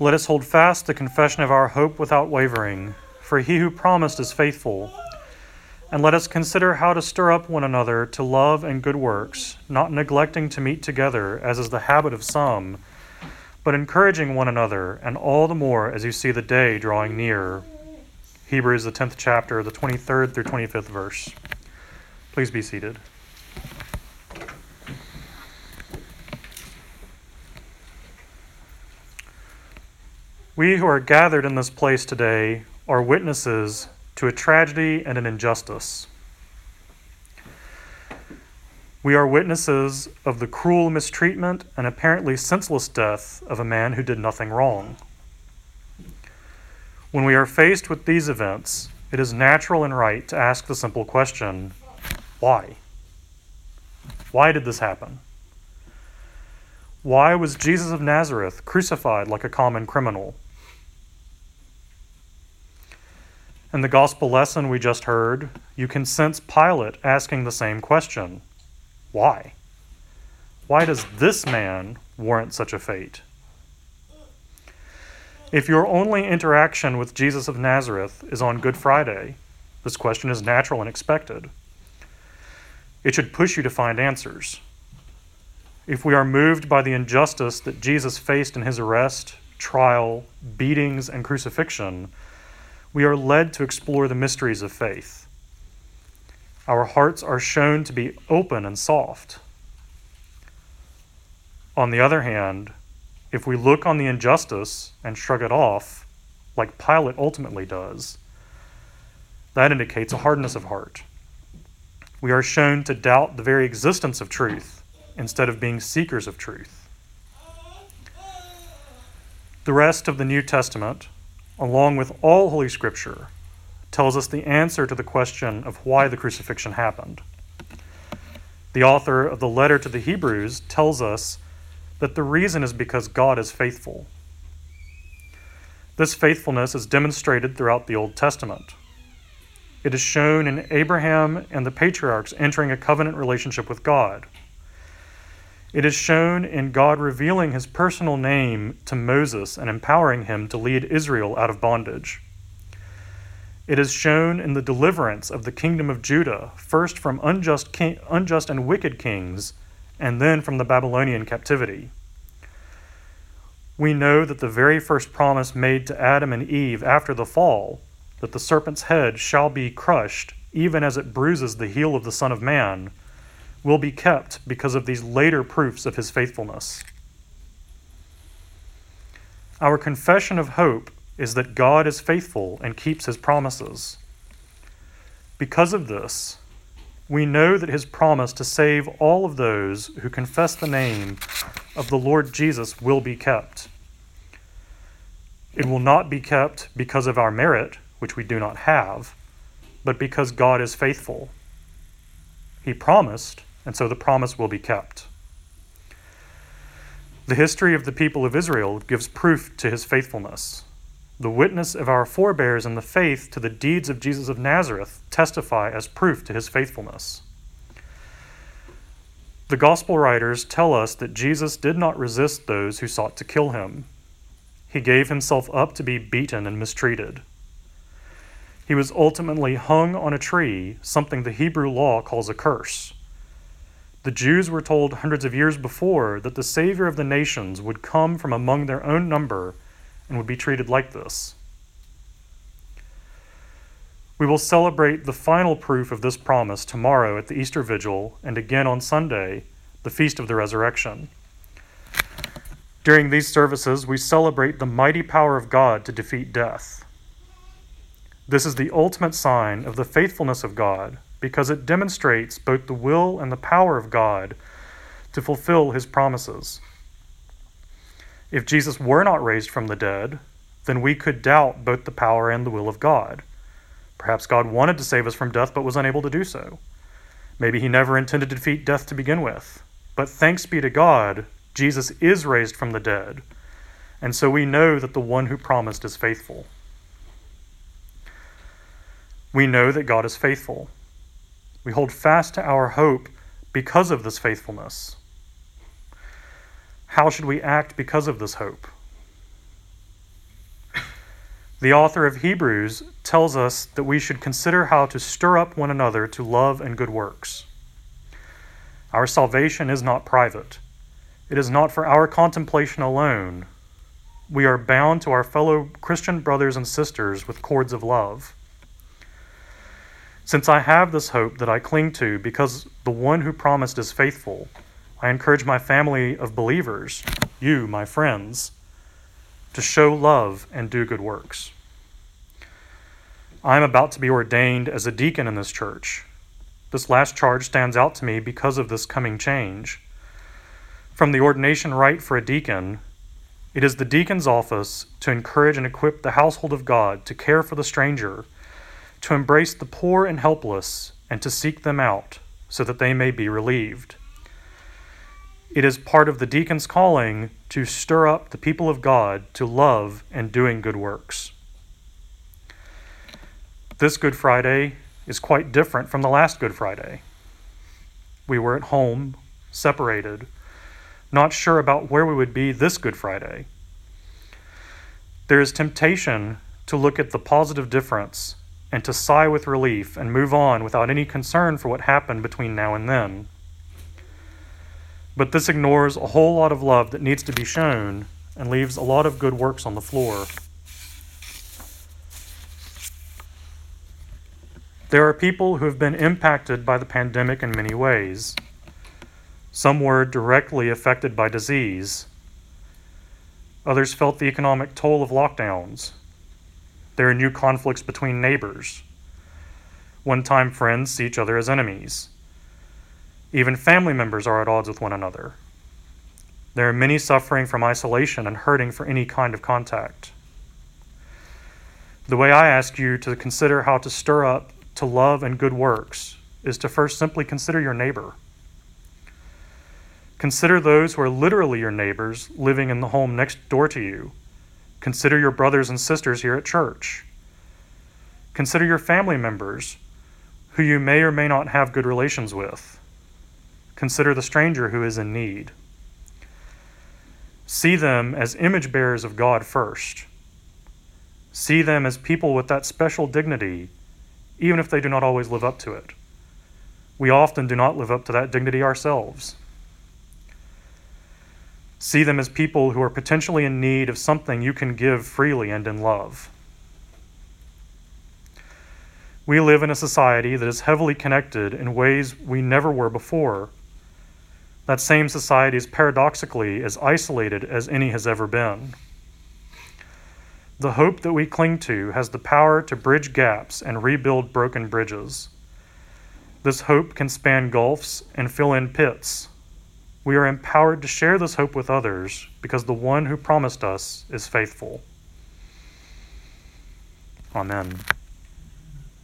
Let us hold fast the confession of our hope without wavering, for he who promised is faithful. And let us consider how to stir up one another to love and good works, not neglecting to meet together, as is the habit of some, but encouraging one another, and all the more as you see the day drawing near. Hebrews, the 10th chapter, the 23rd through 25th verse. Please be seated. We who are gathered in this place today are witnesses to a tragedy and an injustice. We are witnesses of the cruel mistreatment and apparently senseless death of a man who did nothing wrong. When we are faced with these events, it is natural and right to ask the simple question why? Why did this happen? Why was Jesus of Nazareth crucified like a common criminal? In the gospel lesson we just heard, you can sense Pilate asking the same question Why? Why does this man warrant such a fate? If your only interaction with Jesus of Nazareth is on Good Friday, this question is natural and expected. It should push you to find answers. If we are moved by the injustice that Jesus faced in his arrest, trial, beatings, and crucifixion, we are led to explore the mysteries of faith. Our hearts are shown to be open and soft. On the other hand, if we look on the injustice and shrug it off, like Pilate ultimately does, that indicates a hardness of heart. We are shown to doubt the very existence of truth instead of being seekers of truth. The rest of the New Testament along with all Holy Scripture, tells us the answer to the question of why the crucifixion happened. The author of the letter to the Hebrews tells us that the reason is because God is faithful. This faithfulness is demonstrated throughout the Old Testament. It is shown in Abraham and the patriarchs entering a covenant relationship with God. It is shown in God revealing his personal name to Moses and empowering him to lead Israel out of bondage. It is shown in the deliverance of the kingdom of Judah, first from unjust, king, unjust and wicked kings, and then from the Babylonian captivity. We know that the very first promise made to Adam and Eve after the fall, that the serpent's head shall be crushed, even as it bruises the heel of the Son of Man, will be kept because of these later proofs of his faithfulness. Our confession of hope is that God is faithful and keeps his promises. Because of this, we know that his promise to save all of those who confess the name of the Lord Jesus will be kept. It will not be kept because of our merit, which we do not have, but because God is faithful. He promised, and so the promise will be kept. The history of the people of Israel gives proof to his faithfulness. The witness of our forebears in the faith to the deeds of Jesus of Nazareth testify as proof to his faithfulness. The gospel writers tell us that Jesus did not resist those who sought to kill him. He gave himself up to be beaten and mistreated. He was ultimately hung on a tree, something the Hebrew law calls a curse. The Jews were told hundreds of years before that the Savior of the nations would come from among their own number and would be treated like this. We will celebrate the final proof of this promise tomorrow at the Easter Vigil and again on Sunday, the Feast of the Resurrection. During these services, we celebrate the mighty power of God to defeat death. This is the ultimate sign of the faithfulness of God because it demonstrates both the will and the power of God to fulfill his promises. If Jesus were not raised from the dead, then we could doubt both the power and the will of God. Perhaps God wanted to save us from death but was unable to do so. Maybe he never intended to defeat death to begin with. But thanks be to God, Jesus is raised from the dead, and so we know that the one who promised is faithful. We know that God is faithful. We hold fast to our hope because of this faithfulness. How should we act because of this hope? The author of Hebrews tells us that we should consider how to stir up one another to love and good works. Our salvation is not private. It is not for our contemplation alone. We are bound to our fellow Christian brothers and sisters with cords of love. Since I have this hope that I cling to because the one who promised is faithful, I encourage my family of believers, you, my friends, to show love and do good works. I am about to be ordained as a deacon in this church. This last charge stands out to me because of this coming change. From the ordination rite for a deacon, it is the deacon's office to encourage and equip the household of God to care for the stranger to embrace the poor and helpless, and to seek them out so that they may be relieved. It is part of the deacon's calling to stir up the people of God to love and doing good works. This Good Friday is quite different from the last Good Friday. We were at home, separated, not sure about where we would be this Good Friday. There is temptation to look at the positive difference and to sigh with relief and move on without any concern for what happened between now and then. But this ignores a whole lot of love that needs to be shown and leaves a lot of good works on the floor. There are people who have been impacted by the pandemic in many ways. Some were directly affected by disease. Others felt the economic toll of lockdowns there are new conflicts between neighbors. One time friends see each other as enemies. Even family members are at odds with one another. There are many suffering from isolation and hurting for any kind of contact. The way I ask you to consider how to stir up to love and good works is to first simply consider your neighbor. Consider those who are literally your neighbors living in the home next door to you Consider your brothers and sisters here at church. Consider your family members who you may or may not have good relations with. Consider the stranger who is in need. See them as image bearers of God first. See them as people with that special dignity, even if they do not always live up to it. We often do not live up to that dignity ourselves. See them as people who are potentially in need of something you can give freely and in love. We live in a society that is heavily connected in ways we never were before. That same society is paradoxically as isolated as any has ever been. The hope that we cling to has the power to bridge gaps and rebuild broken bridges. This hope can span gulfs and fill in pits we are empowered to share this hope with others because the one who promised us is faithful. Amen.